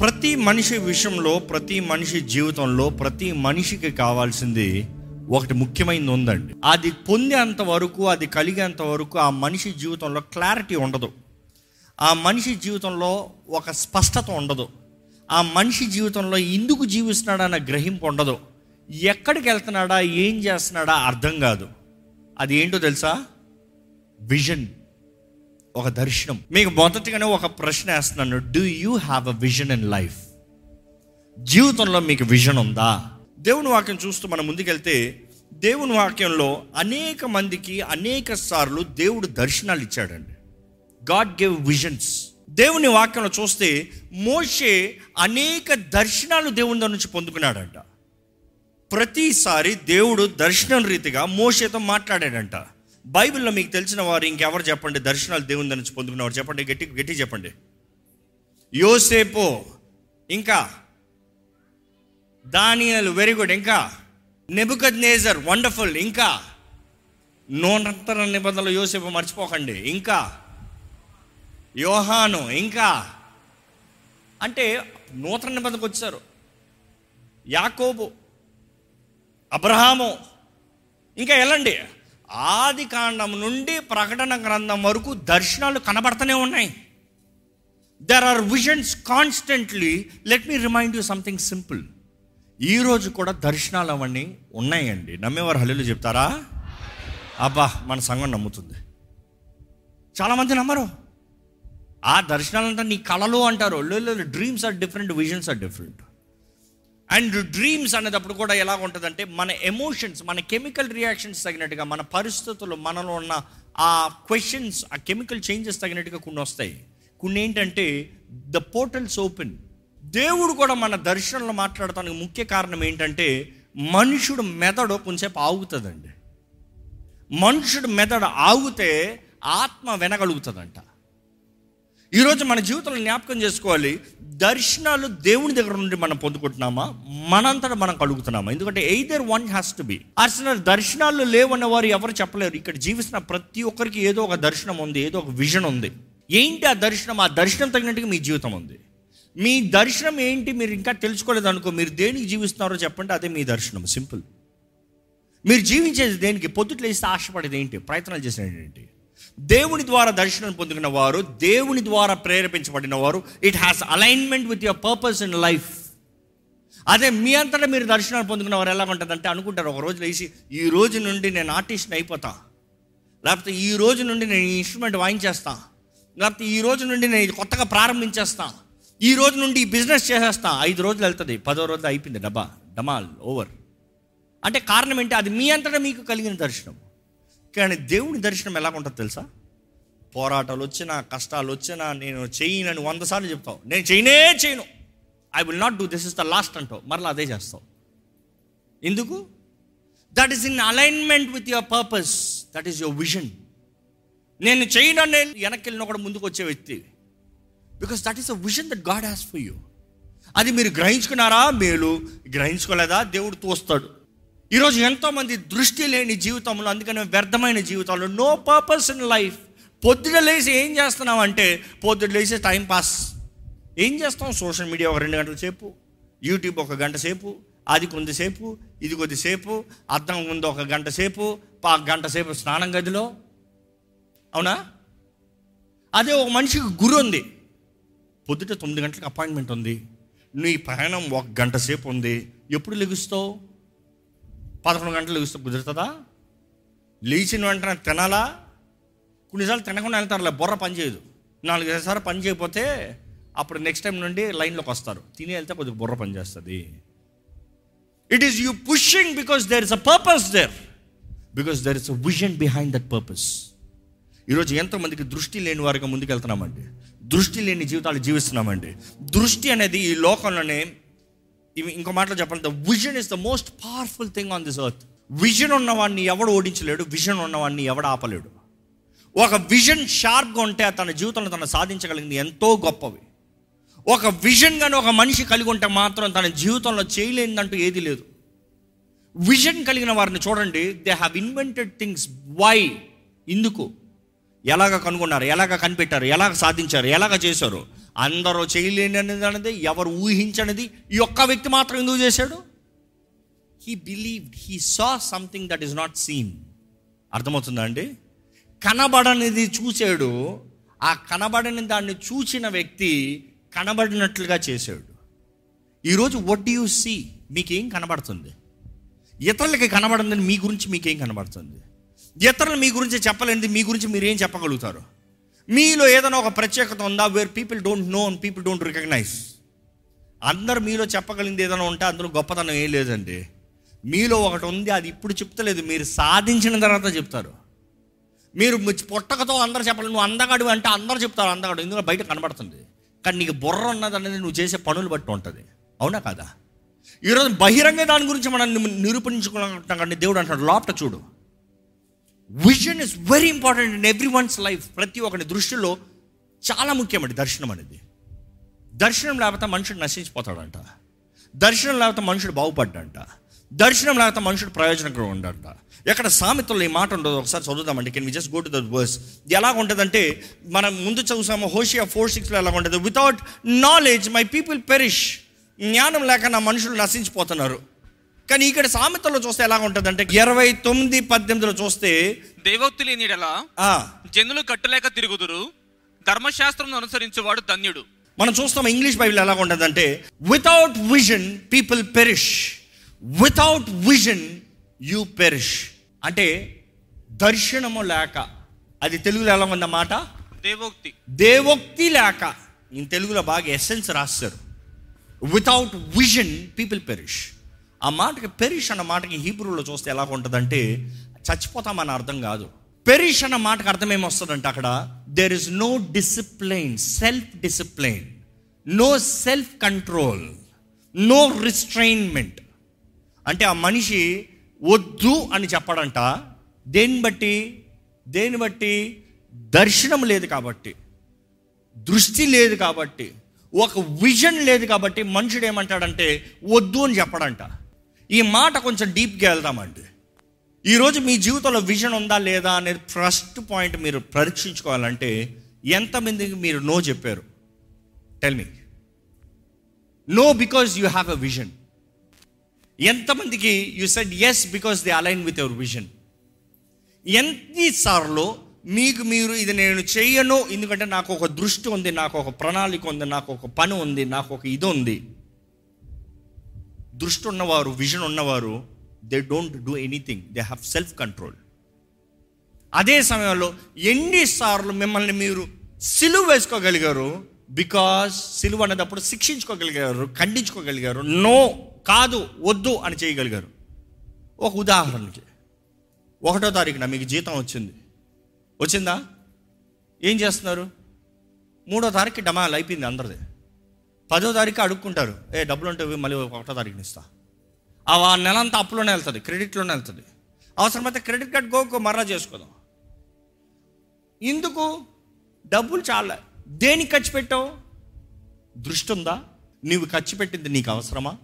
ప్రతి మనిషి విషయంలో ప్రతి మనిషి జీవితంలో ప్రతి మనిషికి కావాల్సింది ఒకటి ముఖ్యమైనది ఉందండి. అది పొందేంత వరకు అది కలిగేంత వరకు ఆ మనిషి జీవితంలో క్లారిటీ ఉండదు. ఆ మనిషి జీవితంలో ఒక స్పష్టత ఉండదు. ఆ మనిషి జీవితంలో ఎందుకు జీవిస్తున్నాడా అన్న గ్రహింపు ఉండదు. ఎక్కడికి వెళ్తున్నాడా ఏం చేస్తున్నాడా అర్థం కాదు. అది ఏంటో తెలుసా? విజన్. ఒక దర్శనం. మీకు మొదటిగానే ఒక ప్రశ్న వేస్తున్నాను. Do you have a vision in life జీవితంలో మీకు విజన్ ఉందా? దేవుని వాక్యం చూస్తూ మనం ముందుకెళ్తే దేవుని వాక్యంలో అనేక మందికి అనేక సార్లు దేవుడు దర్శనాలు ఇచ్చాడండి. గాడ్ గేవ్ విజన్స్ దేవుని వాక్యంలో చూస్తే మోషే అనేక దర్శనాలు దేవుని దగ్గర నుంచి పొందుకున్నాడంట. ప్రతిసారి దేవుడు దర్శనం రీతిగా మోషేతో మాట్లాడాడంట. బైబిల్లో మీకు తెలిసిన వారు ఇంకెవరు చెప్పండి? దర్శనాలు దేవుని దగ్గర నుంచి పొందుకున్నవారు చెప్పండి. గట్టి గట్టి చెప్పండి. యోసేపు ఇంకా దానియల్ వెరీ గుడ్ ఇంకా నెబుకద్ నేజర్ వండర్ఫుల్ ఇంకా నూనెంతర నిబంధనలు యోసేపు మర్చిపోకండి. ఇంకా యోహాను ఇంకా అంటే నూతన నిబంధనకు వచ్చారు. యాకోబు అబ్రహాము ఇంకా వెళ్ళండి ఆది కాండం నుండి ప్రకటన గ్రంథం వరకు దర్శనాలు కనబడుతూనే ఉన్నాయి. There are visions constantly let me remind you something simple ఈరోజు కూడా దర్శనాలు అవన్నీ ఉన్నాయండి. నమ్మేవారు హల్లులు చెప్తారా? అబ్బా మన సంఘం నమ్ముతుంది. చాలామంది నమ్మరు. ఆ దర్శనాలంతా నీ కళలు అంటారు. Dreams are different visions are different and dreams అనేటప్పుడు కూడా ఎలా ఉంటుందంటే మన ఎమోషన్స్ మన కెమికల్ రియాక్షన్స్ తగినట్టుగా మన పరిస్థితులు మనలో ఉన్న ఆ క్వశ్చన్స్ ఆ కెమికల్ చేంజెస్ తగినట్టుగా కొన్ని వస్తాయి. కొన్ని ఏంటంటే ద పోర్టల్స్ ఓపెన్ దేవుడు కూడా మన దర్శనంలో మాట్లాడటానికి ముఖ్య కారణం ఏంటంటే మనుషుడు మెదడు కొంచెంసేపు ఆగుతుందండి. మనుషుడు మెదడు ఆగితే ఆత్మ వినగలుగుతుందంట ఈరోజు మన జీవితంలో జ్ఞాపకం చేసుకోవాలి దర్శనాలు దేవుని దగ్గర నుండి మనం పొందుకుంటున్నామా? మనంతటా మనం కలుగుతున్నామా? ఎందుకంటే either one has to be అసలు దర్శనాలు లేవన్న వారు ఎవరు చెప్పలేరు. ఇక్కడ జీవిస్తున్న ప్రతి ఒక్కరికి ఏదో ఒక దర్శనం ఉంది ఏదో ఒక విజన్ ఉంది. ఏంటి ఆ దర్శనం? ఆ దర్శనం తగినట్టుగా మీ జీవితం ఉంది. మీ దర్శనం ఏంటి మీరు ఇంకా తెలుసుకోలేదు అనుకో మీరు దేనికి జీవిస్తున్నారో చెప్పండి అదే మీ దర్శనం. సింపుల్ మీరు జీవించేది దేనికి? పొద్దుట్లు వేస్తే ఆశపడేది ఏంటి? ప్రయత్నాలు చేసేది ఏంటి? దేవుని ద్వారా దర్శనం పొందుకున్న వారు దేవుని ద్వారా ప్రేరేపించబడిన వారు it has alignment with your purpose in life అదే మీ అంతటా మీరు దర్శనాలు పొందుకున్న వారు ఎలా ఉంటుందంటే అనుకుంటారు ఒక రోజు లేచి ఈ రోజు నుండి నేను ఆర్టిస్ట్ని అయిపోతా. లేకపోతే ఈ రోజు నుండి నేను ఈ ఇన్స్ట్రుమెంట్ వాయించేస్తా. లేకపోతే ఈ రోజు నుండి నేను ఇది కొత్తగా ప్రారంభించేస్తా. ఈ రోజు నుండి ఈ బిజినెస్ చేసేస్తా. ఐదు రోజులు వెళ్తుంది పదో రోజులు అయిపోయింది డబ్బా డమాల్ ఓవర్ అంటే కారణం ఏంటి? అది మీ అంతటా మీకు కలిగిన దర్శనం. కానీ దేవుని దర్శనం ఎలా ఉంటుందో తెలుసా? పోరాటాలు వచ్చినా కష్టాలు వచ్చినా నేను చేయనని వంద సార్లు చెప్తావు. నేను చేయనే చేయను. I will not do this is the last అంటావు. మరలా అదే చేస్తావు. ఎందుకు? That is in alignment with your purpose that is your vision నేను చేయనని వెనక్కి వెళ్ళిన కూడా ముందుకు వచ్చే వ్యక్తి. Because that is a vision that God has for you అది మీరు గ్రహించుకున్నారా? మేలు. గ్రహించుకోలేదా? దేవుడు తోస్తాడు. ఈరోజు ఎంతోమంది దృష్టి లేని జీవితంలో అందుకని వ్యర్థమైన జీవితాలు నో పర్పస్ ఇన్ లైఫ్ పొద్దున లేచి ఏం చేస్తున్నాం అంటే పొద్దున లేచి టైం పాస్ ఏం చేస్తాం? సోషల్ మీడియా ఒక రెండు గంటల సేపు యూట్యూబ్ ఒక గంట సేపు అది కొద్దిసేపు ఇది కొద్దిసేపు అద్దం ముందు ఒక గంట సేపు పా గంట సేపు స్నానం గదిలో. అవునా? అదే ఒక మనిషికి గురి ఉంది. పొద్దుట తొమ్మిది గంటలకు అపాయింట్మెంట్ ఉంది. నీ ప్రయాణం ఒక గంట సేపు ఉంది. ఎప్పుడు లెగుస్తావు? పదకొండు గంటలు లెగుస్తావు కుదురుతుందా? లేచిన వెంటనే తినాలా? కొన్నిసార్లు తినకుండా వెళ్తారులే బుర్ర పని చేయదు. నాలుగు సార్లు పని చేయకపోతే అప్పుడు నెక్స్ట్ టైం నుండి లైన్లోకి వస్తారు. తిని వెళ్తే కొద్దిగా బుర్ర పని చేస్తుంది. It is you pushing because there is a purpose there because there is a vision behind that purpose ఈరోజు ఎంతోమందికి దృష్టి లేని వారిగా ముందుకెళ్తున్నామండి. దృష్టి లేని జీవితాలు జీవిస్తున్నామండి. దృష్టి అనేది ఈ లోకంలోనే ఇవి ఇంకో మాటలో చెప్పాలంటే vision is the most powerful thing on this earth vision ఉన్నవాడిని ఎవడు ఓడించలేడు విజన్ ఉన్నవాడిని ఎవడు ఆపలేడు. ఒక విజన్ షార్ప్గా ఉంటే తన జీవితంలో తను సాధించగలిగింది ఎంతో గొప్పవి. ఒక విజన్ కానీ ఒక మనిషి కలిగి ఉంటే మాత్రం తన జీవితంలో చేయలేనిదంటూ ఏది లేదు. విజన్ కలిగిన వారిని చూడండి they have invented things why ఇందుకు. ఎలాగ కనుగొన్నారు? ఎలాగ కనిపెట్టారు? ఎలాగ సాధించారు? ఎలాగ చేశారు? అందరూ చేయలేని అనేది ఎవరు ఊహించనిది ఈ ఒక్క వ్యక్తి మాత్రం ఎందుకు చేశాడు? He believed he saw something that is not seen అర్థమవుతుందా అండి? కనబడనిది చూశాడు. ఆ కనబడని దాన్ని చూసిన వ్యక్తి కనబడినట్లుగా చేశాడు. ఈరోజు వడ్ యూ సీ మీకేం కనబడుతుంది? ఇతరులకి కనబడిందని మీ గురించి మీకేం కనబడుతుంది? ఇతరులు మీ గురించి చెప్పలేనిది మీ గురించి మీరేం చెప్పగలుగుతారు? మీలో ఏదైనా ఒక ప్రత్యేకత ఉందా? Where people don't know and people don't recognise అందరు మీలో చెప్పగలిగింది ఏదైనా ఉంటే అందులో గొప్పతనం ఏం లేదండి. మీలో ఒకటి ఉంది అది ఇప్పుడు చెప్తలేదు. మీరు సాధించిన తర్వాత చెప్తారు. మీరు పొట్టకతో అందరు చెప్పాలి నువ్వు అందగాడు అంటే అందరు చెప్తారు అందగాడు. ఎందుకంటే బయట కనబడుతుంది. కానీ నీకు బుర్ర ఉన్నది అనేది నువ్వు చేసే పనులు బట్టి ఉంటుంది. అవునా కాదా? ఈరోజు బహిరంగ దాని గురించి మనం నిరూపించుకున్నాం కానీ దేవుడు అంటాడు లోపట చూడు. Vision is very important in every one's life ప్రతి ఒక్కరి దృష్టిలో చాలా ముఖ్యమండి దర్శనం అనేది. దర్శనం లేకపోతే మనుషుడు నశించిపోతాడంట. దర్శనం లేకపోతే మనుషుడు బాగుపడ్డంట. దర్శనం లేకపోతే మనుషుడు ప్రయోజనకరం ఉండంట. ఎక్కడ సామెతల్లో ఈ మాట ఉండదు. ఒకసారి చదువుదామండి. Can we just go to the verse ఎలా ఉంటుందంటే మనం ముందు చదువుసాము హోషియా ఫోర్ సిక్స్లో ఎలా ఉంటుంది? Without knowledge my people perish జ్ఞానం లేక నా మనుషులు నశించిపోతున్నారు. కానీ ఇక్కడ సామెతల్లో చూస్తే ఎలా ఉంటుందంటే ఇరవై తొమ్మిది పద్దెనిమిదిలో చూస్తే దేవోక్తి లేని జనులు కట్టులేక తిరుగుదురు ధర్మశాస్త్రం అనుసరించేవాడు ధన్యుడు. మనం చూస్తాం ఇంగ్లీష్ బైబిల్ ఎలా ఉంటుందంటే without vision people perish without vision you perish అంటే దర్శనము లేక. అది తెలుగులో ఎలా ఉందన్నమాట? దేవోక్తి. దేవోక్తి లేక. ఈ తెలుగులో బాగా ఎసెన్స్ రాస్తారు. వితౌట్ విజన్ పీపుల్ పెరిష్ ఆ మాటకి పెరిష్ అన్న మాటకి హీబ్రూలో చూస్తే ఎలా ఉంటుందంటే చచ్చిపోతామని అర్థం కాదు. పెరిష్ అన్న మాటకి అర్థం ఏమొస్తుందంటే అక్కడ there is no discipline self discipline no self control no restrainment అంటే ఆ మనిషి వద్దు అని చెప్పడంట. దేన్ని బట్టి? దేన్ని బట్టి? దర్శనం లేదు కాబట్టి దృష్టి లేదు కాబట్టి ఒక విజన్ లేదు కాబట్టి మనుషుడు ఏమంటాడంటే వద్దు అని చెప్పడంట. ఈ మాట కొంచెం డీప్గా వెళ్దామండి. ఈరోజు మీ జీవితంలో విజన్ ఉందా లేదా అనేది ఫస్ట్ పాయింట్ మీరు పరీక్షించుకోవాలంటే ఎంతమందికి మీరు నో చెప్పారు? Tell me no because you have a vision ఎంతమందికి you said yes because they align with your vision ఎన్నిసార్లు మీకు మీరు ఇది నేను చేయను ఎందుకంటే నాకు ఒక దృష్టి ఉంది నాకు ఒక ప్రణాళిక ఉంది నాకు ఒక పని ఉంది నాకు ఒక ఇది ఉంది. దృష్టి ఉన్నవారు విజన్ ఉన్నవారు they don't do anything they have self control అదే సమయంలో ఎన్నిసార్లు మిమ్మల్ని మీరు సిలువ వేసుకోగలిగారు? బికాస్ సిలువ అనేటప్పుడు శిక్షించుకోగలిగారు ఖండించుకోగలిగారు. నో కాదు వద్దు అని చేయగలిగారు. ఒక ఉదాహరణకి ఒకటో తారీఖున మీకు జీతం వచ్చింది. వచ్చిందా? ఏం చేస్తున్నారు? మూడో తారీఖు డమాల్ అయిపోయింది అందరిది. పదో తారీఖు అడుక్కుంటారు. ఏ డబ్బులు ఉంటే మళ్ళీ ఒకటో తారీఖుని ఇస్తా. ఆ నెల అంతా అప్పులోనే వెళ్తుంది క్రెడిట్లోనే వెళ్తుంది. అవసరమైతే క్రెడిట్ కార్డ్ గోకో మర్రా చేసుకోదాం. ఇందుకు డబ్బులు చాలా. దేనికి ఖర్చు పెట్టావు? దృష్టి ఉందా? నీవు ఖర్చు పెట్టింది నీకు అవసరమా?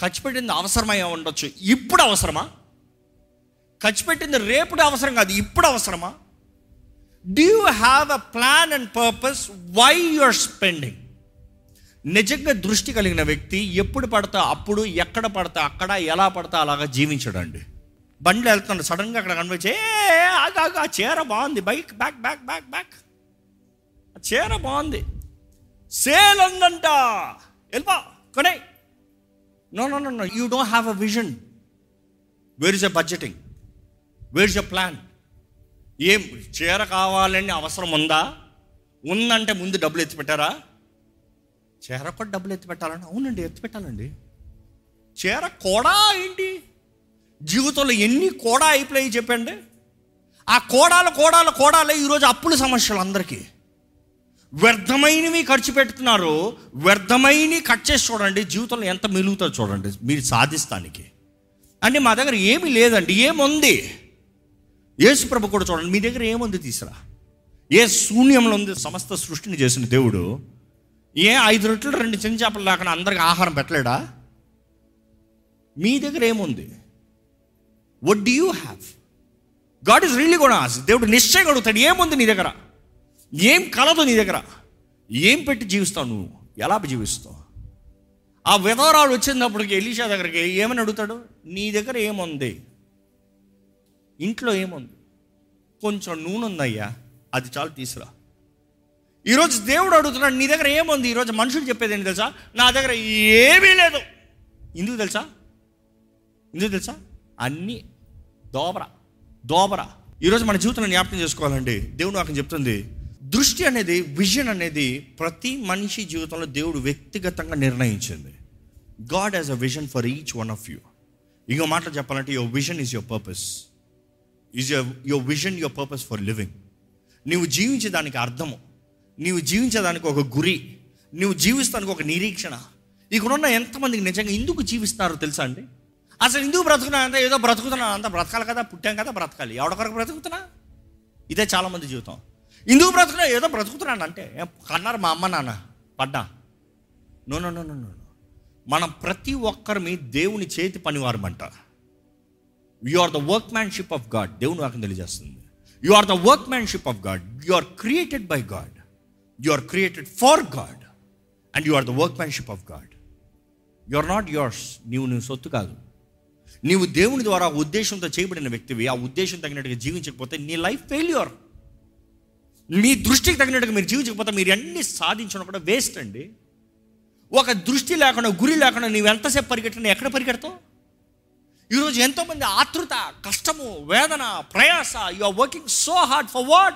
ఖర్చు పెట్టింది అవసరమై ఉండొచ్చు. ఇప్పుడు అవసరమా? ఖర్చు పెట్టింది రేపుడు అవసరం కాదు ఇప్పుడు అవసరమా? Do you have a plan and purpose why you are spending నిజంగా దృష్టి కలిగిన వ్యక్తి ఎప్పుడు పడతా అప్పుడు ఎక్కడ పడతా అక్కడ ఎలా పడతా అలాగా జీవించడండి. బండ్లు వెళ్తున్నాడు సడన్గా అక్కడ కనిపించే ఏ ఆ చీర బాగుంది bike back back back back చీర బాగుంది. సేల్ ఉందంట. వెళ్ళిపో కొనే no no no no you don't have a vision. Where is a budgeting? Where is a plan. ఏం చీర కావాలని అవసరం ఉందా? ఉందంటే ముందు డబ్బులు ఎత్తి పెట్టారా చీర కూడా డబ్బులు ఎత్తి పెట్టాలండి? అవునండి ఎత్తి పెట్టాలండి. చీర కూడా ఏంటి? జీవితంలో ఎన్ని కోడా అయిపోయి చెప్పండి? ఆ కోడాల కోడాల కోడాలే ఈరోజు అప్పుల సమస్యలు అందరికీ. వ్యర్థమైనవి ఖర్చు పెడుతున్నారు. వ్యర్థమైనవి కట్ చేసి చూడండి జీవితంలో ఎంత మెలుగుతుందో చూడండి మీరు సాధిస్తానికి. అంటే మా దగ్గర ఏమీ లేదండి ఏముంది? యేసు ప్రభు కూడా చూడండి మీ దగ్గర ఏముంది తీసురా? ఏ శూన్యంలో ఉంది సమస్త సృష్టిని చేసిన దేవుడు. ఏ ఐదు రొట్టెలు రెండు చిన్న చేపలు లేకుండా అందరికి ఆహారం పెట్టలేడా? మీ దగ్గర ఏముంది? What do you have God is really కూడా దేవుడు నిశ్చయం అడుగుతాడు ఏముంది నీ దగ్గర? ఏం కలదు నీ దగ్గర? ఏం పెట్టి జీవిస్తావు నువ్వు? ఎలా జీవిస్తావు? ఆ విధవరాలు వచ్చినప్పటికి ఎలీషా దగ్గరికి ఏమని అడుగుతాడు? నీ దగ్గర ఏముంది? ఇంట్లో ఏముంది? కొంచెం నూనె ఉందయ్యా అది చాలు తీసురా ఈరోజు దేవుడు అడుగుతున్నాడు నీ దగ్గర ఏముంది? ఈరోజు మనుషులు చెప్పేది ఏంటి తెలుసా? నా దగ్గర ఏమీ లేదు. ఎందుకు తెలుసా? ఎందుకు తెలుసా? అన్నీ దోబర దోబర. ఈరోజు మన జీవితంలో జ్ఞాపకం చేసుకోవాలండి. దేవుడు నాకు చెప్తుంది దృష్టి అనేది విజన్ అనేది ప్రతి మనిషి జీవితంలో దేవుడు వ్యక్తిగతంగా నిర్ణయించింది. God has a vision for each one of you. ఇంకో మాటలు చెప్పాలంటే your vision is your purpose. Is your your vision your purpose for living. నీవు జీవించే దానికి అర్థము. నీవు జీవించేదానికి ఒక గురి నువ్వు జీవిస్తానికి ఒక నిరీక్షణ. ఇక్కడున్న ఎంతమందికి నిజంగా ఎందుకు జీవిస్తారో తెలుసా అండి? అసలు ఎందుకు బ్రతుకున్నా అంటే ఏదో బ్రతుకుతున్నా అంత బ్రతకాలి కదా పుట్టాం కదా బ్రతకాలి. ఎవడొకరికి బ్రతుకుతున్నా? ఇదే చాలామంది జీవితం. ఎందుకు బ్రతుకున్నా ఏదో బ్రతుకుతున్నాను అంటే కన్నారు మా అమ్మ నాన్న పడ్డా. No no no no no మనం ప్రతి ఒక్కరిమి దేవుని చేతి పనివారమంట. You are the workmanship of God దేవుని వాక్యం తెలియజేస్తుంది. You are the workmanship of God you are created by God you are created for God and you are the workmanship of God you are not yours నీవు నువ్వు సొత్తు కాదు. నీవు దేవుని ద్వారా ఉద్దేశంతో చేయబడిన వ్యక్తివి. ఆ ఉద్దేశం తగినట్టుగా జీవించకపోతే నీ లైఫ్ ఫెయిల్యూర్. మీ దృష్టికి తగినట్టుగా మీరు జీవించకపోతే మీరు అన్ని సాధించడం కూడా వేస్ట్ అండి. ఒక దృష్టి లేకుండా గురి లేకుండా నీవు ఎంతసేపు పరిగెట్టినా ఎక్కడ పరిగెడతావు? ఈరోజు ఎంతోమంది ఆతృత కష్టము వేదన ప్రయాస you are working so hard for what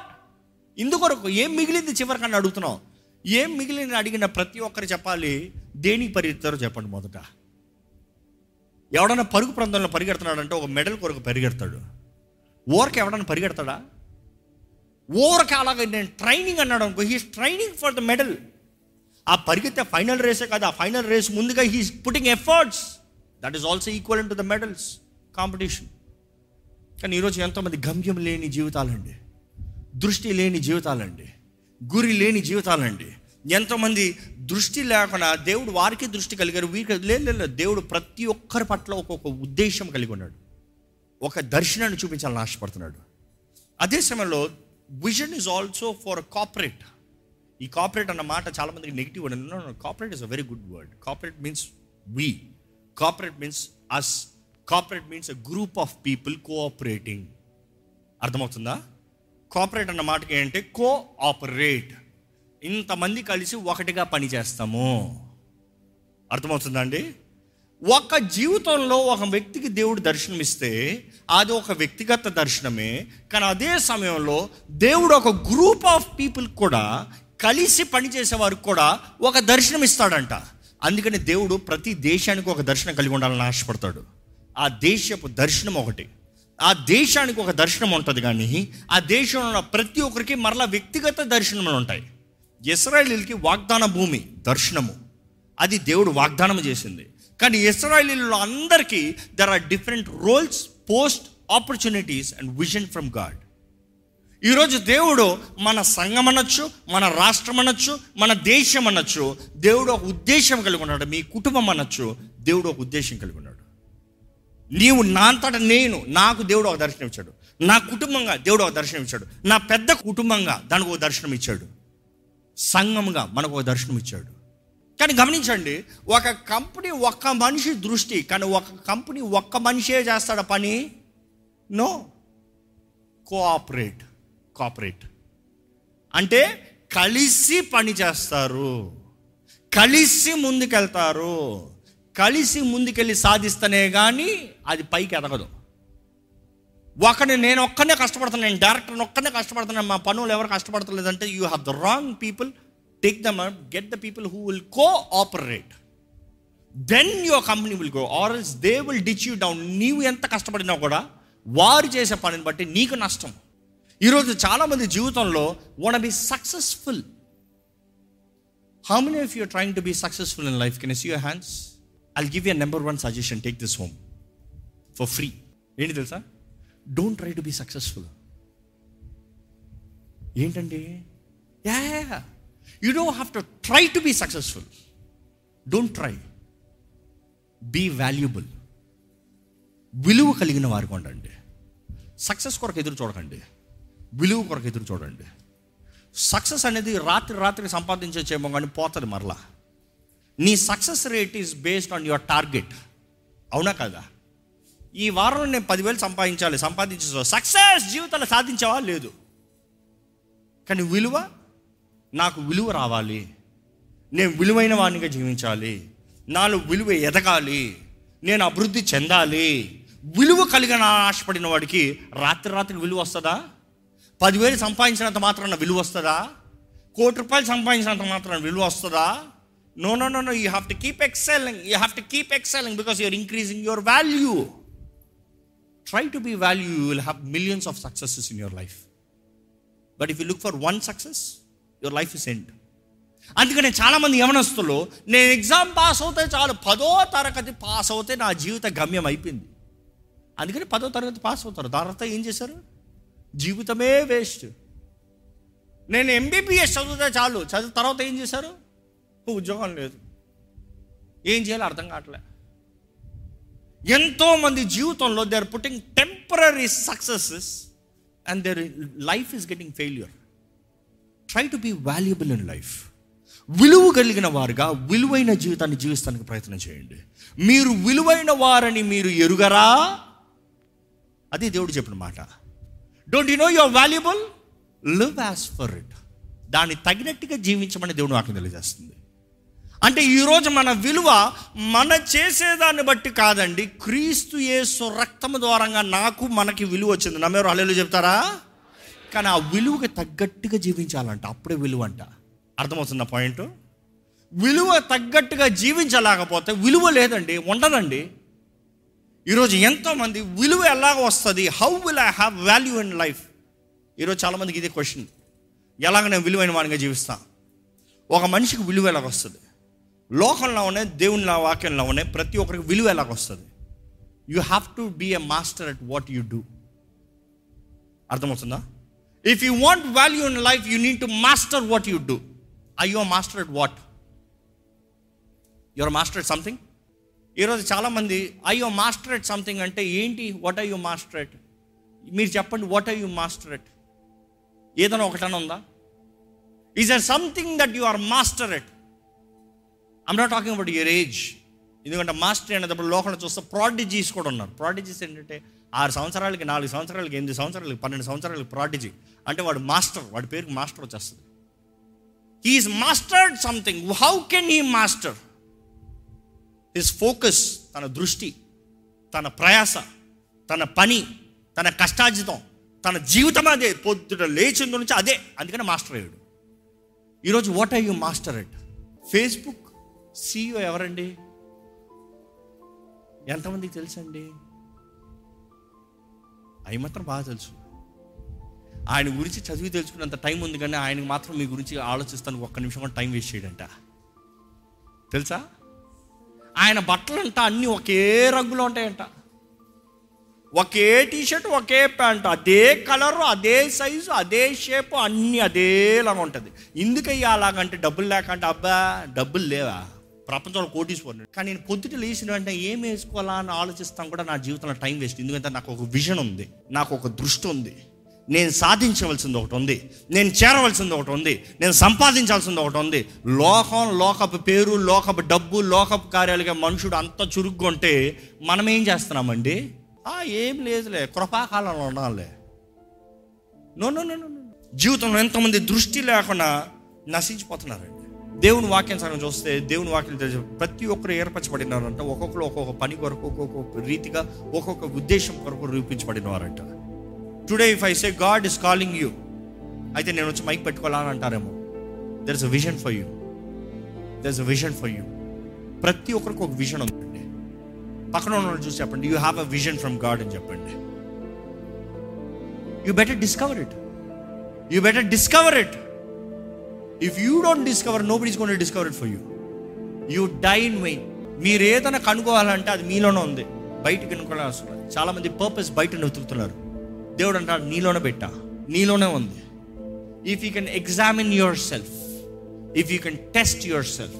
ఇందుకొరకు ఏం మిగిలింది చివరికన్నా అడుగుతున్నావు? ఏం మిగిలింది అడిగిన ప్రతి ఒక్కరు చెప్పాలి దేనికి పరిగెత్తారో చెప్పండి మొదట. ఎవడన్నా పరుగు ప్రాంతంలో పరిగెడుతున్నాడంటే ఒక మెడల్ కొరకు పరిగెడతాడు. ఓరక ఎవడన్నా పరిగెడతాడా? ఓరక అలాగే నేను ట్రైనింగ్ అన్నాడు అనుకో he's training for the medal ఆ పరిగెత్తే ఫైనల్ రేసే కాదు ఆ ఫైనల్ రేస్ ముందుగా he's putting efforts that is also equal to the medals competition కానీ ఈరోజు ఎంతోమంది గమ్యం లేని జీవితాలండి. దృష్టి లేని జీవితాలండి. గురి లేని జీవితాలండి. ఎంతోమంది దృష్టి లేకుండా దేవుడు వారికి దృష్టి కలిగారు వీరికి లేదు లేదు, దేవుడు ప్రతి ఒక్కరి పట్ల ఒక్కొక్క ఉద్దేశం కలిగి ఉన్నాడు. ఒక దర్శనాన్ని చూపించాలని ఆశపడుతున్నాడు. అదే సమయంలో vision is also for corporate ఈ కార్పొరేట్ అన్న మాట చాలా మందికి negative corporate is a very good word corporate means we corporate means us corporate means a group of people cooperating అర్థమవుతుందా? కోఆపరేట్ అన్న మాటకి ఏంటంటే కోఆపరేట్ ఇంతమంది కలిసి ఒకటిగా పని చేస్తాము అర్థమవుతుందా అండి ఒక జీవితంలో ఒక వ్యక్తికి దేవుడు దర్శనమిస్తే అది ఒక వ్యక్తిగత దర్శనమే. కానీ అదే సమయంలో దేవుడు ఒక గ్రూప్ ఆఫ్ పీపుల్ కూడా కలిసి పనిచేసే వారికి కూడా ఒక దర్శనం ఇస్తాడంట అందుకని దేవుడు ప్రతి దేశానికి ఒక దర్శనం కలిగి ఉండాలని ఆశపడతాడు. ఆ దేశపు దర్శనం ఒకటి. ఆ దేశానికి ఒక దర్శనం ఉంటుంది కానీ ఆ దేశంలో ఉన్న ప్రతి ఒక్కరికి మరలా వ్యక్తిగత దర్శనములు ఉంటాయి. ఇస్రాయలీలకి వాగ్దాన భూమి దర్శనము. అది దేవుడు వాగ్దానం చేసింది. కానీ ఇస్రాయలీలో అందరికీ there are different roles post opportunities and vision from God ఈరోజు దేవుడు మన సంఘం అనొచ్చు మన రాష్ట్రం అనొచ్చు మన దేశం అనొచ్చు దేవుడు ఒక ఉద్దేశం కలిగి ఉన్నాడు మీ కుటుంబం అనొచ్చు దేవుడు ఒక ఉద్దేశం కలిగి ఉన్నాడు. నీవు నా అంతటా నేను నాకు దేవుడు ఒక దర్శనం ఇచ్చాడు. నా కుటుంబంగా దేవుడు ఒక దర్శనం ఇచ్చాడు. నా పెద్ద కుటుంబంగా దానికి ఒక దర్శనం ఇచ్చాడు. సంఘంగా మనకు ఒక దర్శనం ఇచ్చాడు. కానీ గమనించండి ఒక కంపెనీ ఒక్క మనిషి దృష్టి కానీ ఒక కంపెనీ ఒక్క మనిషే చేస్తాడు పని? నో. Cooperate cooperate. అంటే కలిసి పని చేస్తారు. కలిసి ముందుకెళ్తారు. కలిసి ముందుకెళ్ళి సాధిస్తేనే కానీ అది పైకి ఎదగదు. ఒకని నేను ఒక్కనే కష్టపడుతున్నాను నేను డైరెక్టర్ ఒక్కనే కష్టపడుతున్నాను మా పనులు ఎవరు కష్టపడతలేదంటే you have the wrong people take them get the people who will cooperate then your company will go or else they will ditch you down నీవు ఎంత కష్టపడినా కూడా వారు చేసే పనిని బట్టి నీకు నష్టం. ఈరోజు చాలామంది జీవితంలో one be successful how many of you trying to be successful in life can see your hands I give you number one suggestion take this home for free ఏంటి తెలుసా? Don't try to be successful ఏంటండి yeah you don't have to try to be successful don't try be valuable విలువ కలిగిన వారికి ఉండండి success కొరకు ఎదురు చూడకండి. విలువ కొరకు ఎదురు చూడండి. సక్సెస్ అనేది రాత్రి రాత్రి సంపాదించేమో కానీ పోతుంది మరలా. నీ success rate is based on your target అవునా కదా? ఈ వారంలో నేను పదివేలు సంపాదించాలి సంపాదించే సక్సెస్ జీవితంలో సాధించావా లేదు. కానీ విలువ? నాకు విలువ రావాలి. నేను విలువైన వాడినిగా జీవించాలి. నాలో విలువ ఎదగాలి. నేను అభివృద్ధి చెందాలి. విలువ కలిగిన ఆశపడిన వాడికి రాత్రి రాత్రి విలువ వస్తుందా? పదివేలు సంపాదించినంత మాత్రాన విలువ వస్తుందా? కోటి రూపాయలు సంపాదించినంత మాత్రాన విలువ వస్తుందా? No no no no you have to keep excelling you have to keep excelling because you're increasing your value try to be value you will have millions of successes in your life but if you look for one success your life is end అందుకనే చాలామంది యవనస్తులు నేను exam pass అవుతే చాలు పదో తరగతి pass అవుతే నా జీవిత గమ్యం అయిపోయింది. అందుకని పదో తరగతి పాస్ అవుతారు. తర్వాత ఏం చేశారు? జీవితమే వేస్ట్ నేను ఎంబీబీఎస్ చదివితే చాలు. చదివిన తర్వాత ఏం చేశారు? ఉద్యోగం లేదు. ఏం చేయాలో అర్థం కావట్లే. ఎంతోమంది జీవితంలో they are putting temporary successes and their life is getting failure try to be valuable in life విలువ కలిగిన వారుగా విలువైన జీవితాన్ని జీవిస్తానికి ప్రయత్నం చేయండి. మీరు విలువైన వారని మీరు ఎరుగరా? అది దేవుడు చెప్పిన మాట. Don't you know your valuable live as for it దాన్ని తగినట్టుగా జీవించమని దేవుడు నాకు తెలియజేస్తుంది. అంటే ఈరోజు మన విలువ మన చేసేదాన్ని బట్టి కాదండి. క్రీస్తు యేసు రక్తము ద్వారంగా నాకు మనకి విలువ వచ్చింది. నమ్మేవారు అల్లెలు చెప్తారా? కానీ ఆ విలువకి తగ్గట్టుగా జీవించాలంట. అప్పుడే విలువ అంట అర్థమవుతున్న పాయింట్? విలువ తగ్గట్టుగా జీవించలేకపోతే విలువ లేదండి ఉండదండి. ఈరోజు ఎంతోమంది విలువ ఎలాగ వస్తుంది? How will I have value in life ఈరోజు చాలామందికి ఇదే క్వశ్చన్ ఎలాగ నేను విలువైన వాడిగా జీవిస్తాను ఒక మనిషికి విలువ ఎలాగ వస్తుంది? లోకంలోనే దేవుని వాక్యంలోనే ప్రతి ఒక్కరికి విలువ ఎలాగొస్తుంది you have to be a master at what you do అర్థమవుతుందా? If you want value in life you need to master what you do I you master at what your master at something ఈరోజు చాలామంది I అయ్యో master at something అంటే ఏంటి? What I you master at మీరు చెప్పండి what I you master at ఏదైనా ఒకటన ఉందా? Is are something that you are master at I'm not talking about your age ఎందుకంటే మాస్టర్ అనేటప్పుడు లోకంలో చూస్తే ప్రాడిజీస్ కూడా ఉన్నారు. ప్రాడిజీస్ ఏంటంటే ఆరు సంవత్సరాలకి నాలుగు సంవత్సరాలకి ఎనిమిది సంవత్సరాలకి పన్నెండు సంవత్సరాలకి ప్రాడిజీ అంటే వాడు మాస్టర్ వాడి పేరుకి మాస్టర్ వచ్చేస్తుంది. He is mastered something how can he master his focus తన దృష్టి తన ప్రయాస తన పని తన కష్టార్జితం తన జీవితం అదే. పొద్దుట లేచింది నుంచి అదే. అందుకని మాస్టర్ అయ్యాడు. ఈరోజు what are you master at Facebook CEO ఎవరండి? ఎంతమందికి తెలుసండి? అవి మాత్రం బాగా తెలుసు. ఆయన గురించి చదివి తెలుసుకున్నంత టైం ఉంది కానీ ఆయనకు మాత్రం మీ గురించి ఆలోచిస్తాను ఒక్క నిమిషం కూడా టైం వేస్ట్ చేయడంట. తెలుసా? ఆయన బట్టలు అంట అన్నీ ఒకే రంగులో ఉంటాయంట. ఒకే టీషర్ట్ ఒకే ప్యాంట్ అదే కలరు అదే సైజు అదే షేపు అన్నీ అదేలాగా ఉంటుంది. ఎందుకయ్యా అలాగంటే డబ్బులు లేకంటే అబ్బా డబ్బులు లేవా? ప్రపంచంలో కోటీశ్వరుడు. కానీ నేను పొద్దుట లేచిన వెంటనే ఏం వేసుకోవాలా అని ఆలోచిస్తాం కూడా నా జీవితంలో టైం వేస్ట్. ఎందుకంటే నాకు ఒక విజన్ ఉంది. నాకు ఒక దృష్టి ఉంది. నేను సాధించవలసింది ఒకటి ఉంది. నేను చేరవలసింది ఒకటి ఉంది. నేను సంపాదించాల్సింది ఒకటి ఉంది. లోకం లోకపు పేరు లోకపు డబ్బు లోకపు కార్యాలుగా మనుషుడు అంత చురుగ్గా ఉంటే మనం ఏం చేస్తున్నామండి? ఏం లేదులే. కృపాకాలంలో ఉండాలి నో నో నో. జీవితంలో ఎంతమంది దృష్టి లేకుండా నశించిపోతున్నారండి. దేవుని వాక్యం చూస్తే దేవుని వాక్యం తెలిసి ప్రతి ఒక్కరు ఏర్పరచబడినారంట. ఒక్కొక్కరు ఒక్కొక్క పని కొరకు ఒక్కొక్క రీతిగా ఒక్కొక్క ఉద్దేశం కొరకు రూపించబడిన వారంట today if I say God is calling you అయితే నేను వచ్చి మైక్ పెట్టుకోవాలని అంటారేమో. There is a vision for you there is a vision for you ప్రతి ఒక్కరికి ఒక విజన్ ఉందండి. పక్కన ఉన్న చూసి చెప్పండి you have a vision from God అని చెప్పండి. You better discover it you better discover it if you don't discover nobody's gonna discover it for you you die in vain మీరు ఏదైనా కనుక్కోవాలంటే అది మీలోనే ఉంది. బయటకు కనుక్కోవాలి అవసరం చాలా మంది పర్పస్ బయట వెతుకుతున్నారు. దేవుడు అంటాడు నీలోనే పెట్టా. నీలోనే ఉంది. If you can examine yourself if you can test yourself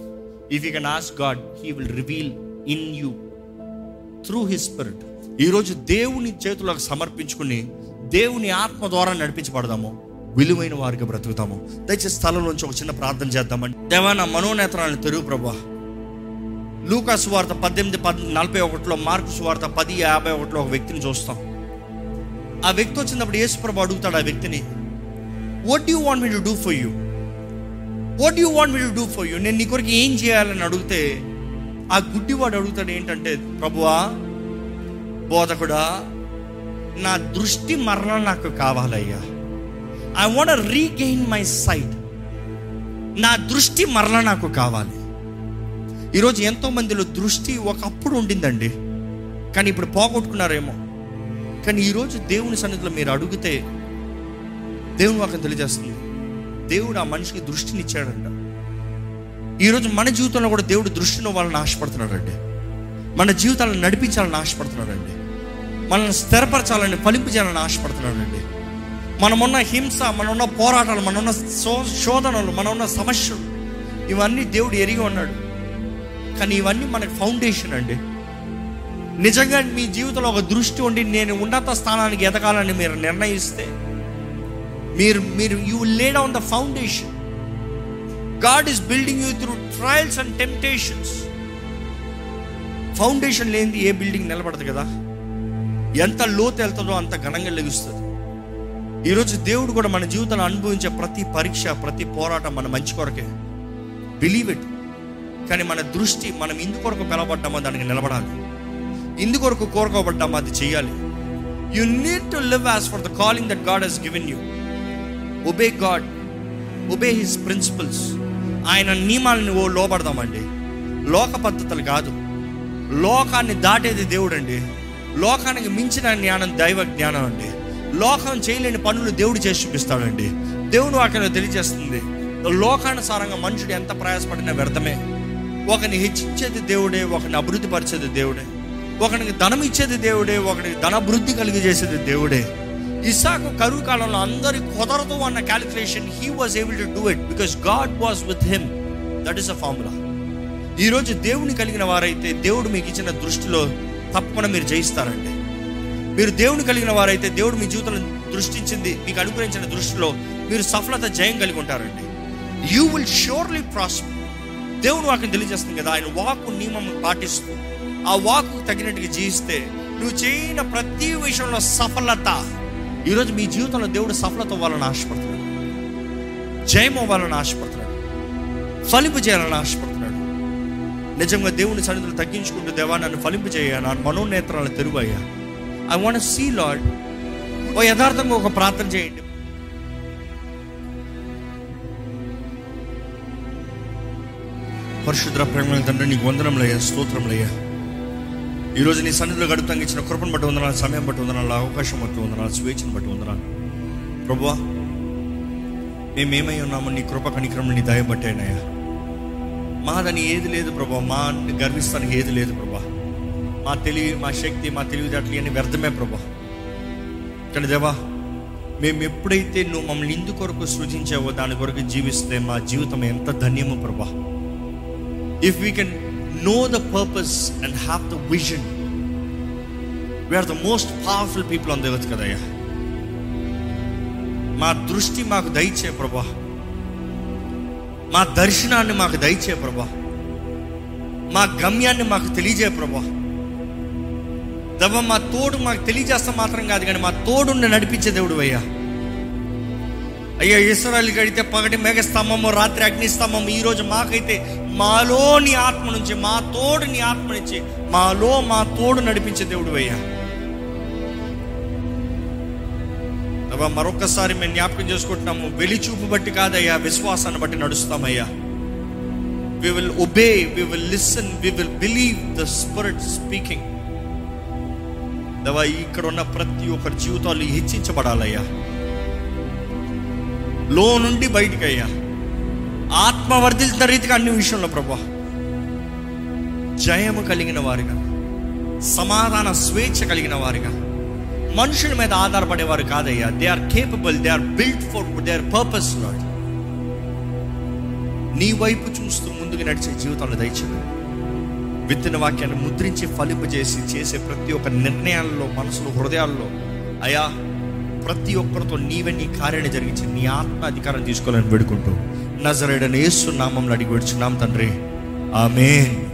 if you can ask God he will reveal in you through his spirit ఈరోజు దేవుని చేతులకు సమర్పించుకుని దేవుని ఆత్మ ద్వారా నడిపించబడదాము. విలువైన వారికి బ్రతుకుతాము. దయచేసి స్థలం నుంచి ఒక చిన్న ప్రార్థన చేద్దామండి. దేవా నా మనోనేత్రాలను తెరువు ప్రభా. లూకా సువార్త పద్దెనిమిది పద్ నలభై ఒకటిలో మార్కు సువార్త పది యాభై ఒకటిలో ఒక వ్యక్తిని చూస్తాం. ఆ వ్యక్తి వచ్చినప్పుడు యేసు ప్రభు అడుగుతాడు ఆ వ్యక్తిని what you want me to do for you what you want me to do for you నేను నీ కొరకు ఏం చేయాలని అడిగితే ఆ గుడ్డివాడు అడుగుతాడు ఏంటంటే ప్రభువా బోధకుడా నా దృష్టి మరణ నాకు కావాలయ్యా. I want regain my sight నా దృష్టి మరల నాకు కావాలి. ఈరోజు ఎంతో మందిలో దృష్టి ఒకప్పుడు ఉండిందండి. కానీ ఇప్పుడు పోగొట్టుకున్నారేమో. కానీ ఈరోజు దేవుని సన్నిధిలో మీరు అడిగితే దేవుని వాక్యం తెలియజేస్తుంది. దేవుడు ఆ మనిషికి దృష్టినిచ్చాడంట ఈరోజు మన జీవితంలో కూడా దేవుడు దృష్టిని వాళ్ళని ఆశపడుతున్నాడండి. మన జీవితాలను నడిపించాలని ఆశపడుతున్నాడండి. మనల్ని స్థిరపరచాలని ఫలింపజేయాలని ఆశపడుతున్నాడండి. మనమున్న హింస మనమున్న పోరాటాలు మనమున్న శో శోధనలు మనమున్న సమస్యలు ఇవన్నీ దేవుడు ఎరిగి ఉన్నాడు. కానీ ఇవన్నీ మనకు ఫౌండేషన్ అండి. నిజంగా మీ జీవితంలో ఒక దృష్టి ఉండి నేను ఉన్నత స్థానానికి ఎదగాలని మీరు నిర్ణయిస్తే మీరు మీరు you laid on the foundation God is building you through trials and temptations foundation లేనిది ఏ బిల్డింగ్ నిలబడదు కదా? ఎంత లోతు వెళ్తుందో అంత ఘనంగా లెగుస్తుంది. ఈరోజు దేవుడు కూడా మన జీవితంలో అనుభవించే ప్రతి పరీక్ష ప్రతి పోరాటం మన మంచి కొరకే. బిలీవ్ ఇట్ కానీ మన దృష్టి మనం ఇందు కొరకు పిలవబడ్డామో దానికి నిలబడాలి. ఇందు కొరకు కోరుకోబడ్డామో అది చేయాలి you need to live as for the calling that God has given you obey God obey his principles ఆయన నియమాలను ఓ లోపడదామండి లోక పద్ధతులు కాదు. లోకాన్ని దాటేది దేవుడు అండి లోకానికి మించిన జ్ఞానం దైవ జ్ఞానం అండి. లోకం చేయలేని పనులు దేవుడు చేసి చూపిస్తాడండి. దేవుడు అక్కడ తెలియజేస్తుంది లోకానుసారంగా మనుషుడు ఎంత ప్రయాసపడినా వ్యర్థమే. ఒకని హెచ్చించేది దేవుడే ఒకని అభివృద్ధి పరిచేది దేవుడే. ఒకనికి ధనం ఇచ్చేది దేవుడే ఒకనికి ధనభివృద్ధి కలిగజేసేది దేవుడే. ఇసాకు కరువు కాలంలో అందరి కుదరదు అన్న calculation he was able to do it because God was with him that is a formula ఈరోజు దేవుని కలిగిన వారైతే దేవుడు మీకు ఇచ్చిన దృష్టిలో తప్పకుండా మీరు జయిస్తారండి. మీరు దేవుని కలిగిన వారైతే దేవుడు మీ జీవితంలో దృష్టించింది మీకు అనుగ్రహించిన దృష్టిలో మీరు సఫలత జయం కలిగి ఉంటారండి. యూ విల్ షోర్లీ ప్రాస్పర్ దేవుడు వాక్యం తెలియజేస్తుంది కదా ఆయన వాక్ నియమం పాటిస్తూ ఆ వాక్ తగినట్టుగా జీవిస్తే నువ్వు చేయని ప్రతి విషయంలో సఫలత. ఈరోజు మీ జీవితంలో దేవుడు సఫలత అవ్వాలని ఆశపడుతున్నాడు. జయం అవ్వాలని ఆశపడుతున్నాడు. ఫలింపు చేయాలని ఆశపడుతున్నాడు. నిజంగా దేవుని సన్నిధులు తగ్గించుకుంటూ దేవా నన్ను ఫలింపు చేయ నా మనోనేత్రాలను తెరువయ్యా. ఐ వాంట్ సీ లాడ్ ఓ యథార్థంగా ఒక ప్రార్థన చేయండి. పరిశుద్ర ప్రేమ తండ్రి నీకు వందనంలయ్యా స్తోత్రంలయ్యా ఈరోజు నీ సన్నిధిలో గడుపుతాం ఇచ్చిన కృపను బట్టి వందనాలు సమయం బట్టి వందనాలు అవకాశం బట్టి వందనాలు స్వేచ్ఛను బట్టి వందనాలు. ప్రభువా మేమేమై ఉన్నామో నీ కృప కనిక్రమం నీ దయబట్టేనయ్యా మాదని ఏది లేదు ప్రభా మా గర్విస్తానికి ఏది లేదు ప్రభా మా తెలివి మా శక్తి మా తెలివితేటలు అని వ్యర్థమే ప్రభా. కానీ దేవా మేము ఎప్పుడైతే నువ్వు మమ్మల్ని ఇందు కొరకు సృజించావో దాని కొరకు జీవిస్తే మా జీవితం ఎంత ధన్యము ప్రభా. If we can know the purpose and have the vision we are the most powerful people on దేవచ్చు కదయ్యా మా దృష్టి మాకు దయచే ప్రభా. మా దర్శనాన్ని మాకు దయచే ప్రభా. మా గమ్యాన్ని మాకు తెలియజే ప్రభా. దవ మా తోడు మాకు తెలియజేస్తా మాత్రం కాదు కానీ మా తోడుని నడిపించే దేవుడు అయ్యా. అయ్యా ఇస్రాయల్ గడితే పగటి మేఘస్తంభము రాత్రి అగ్నిస్తంభము ఈరోజు మాకైతే మాలో నీ ఆత్మ నుంచి మా తోడు నీ ఆత్మ నుంచి మాలో మా తోడు నడిపించే దేవుడు అయ్యా. దేవా, మరొకసారి మేము జ్ఞాపకం చేసుకుంటున్నాము వెలిచూపు బట్టి కాదయ్యా విశ్వాసాన్ని బట్టి నడుస్తామయ్యా. We will obey we will listen we will believe the spirit speaking దేవా ఇక్కడ ఉన్న ప్రతి ఒక్కరి జీవితాలు హెచ్చించబడాలయ్యా. లో నుండి బయటికి అయ్యా ఆత్మ రీతిగా అన్ని విషయంలో ప్రభా. జయము కలిగిన వారుగా సమాధాన స్వేచ్ఛ కలిగిన వారుగా మనుషుల మీద ఆధారపడేవారు కాదయ్యా. They are capable they are built for they are purpose Lord నీ వైపు చూస్తూ ముందుకు నడిచే జీవితాలు దయచేయండి. విత్తన వాక్యాన్ని ముద్రించి ఫలింపజేసి చేసే ప్రతి ఒక్క నిర్ణయాల్లో మనసులో హృదయాల్లో అయా ప్రతి ఒక్కరితో నీవే నీ కార్యాన్ని జరిగించి నీ ఆత్మ అధికారం తీసుకోవాలని వేడుకుంటూ నజరేడనేసు నామంలో అడిగి వేడుచున్నాం తండ్రి. ఆమెన్.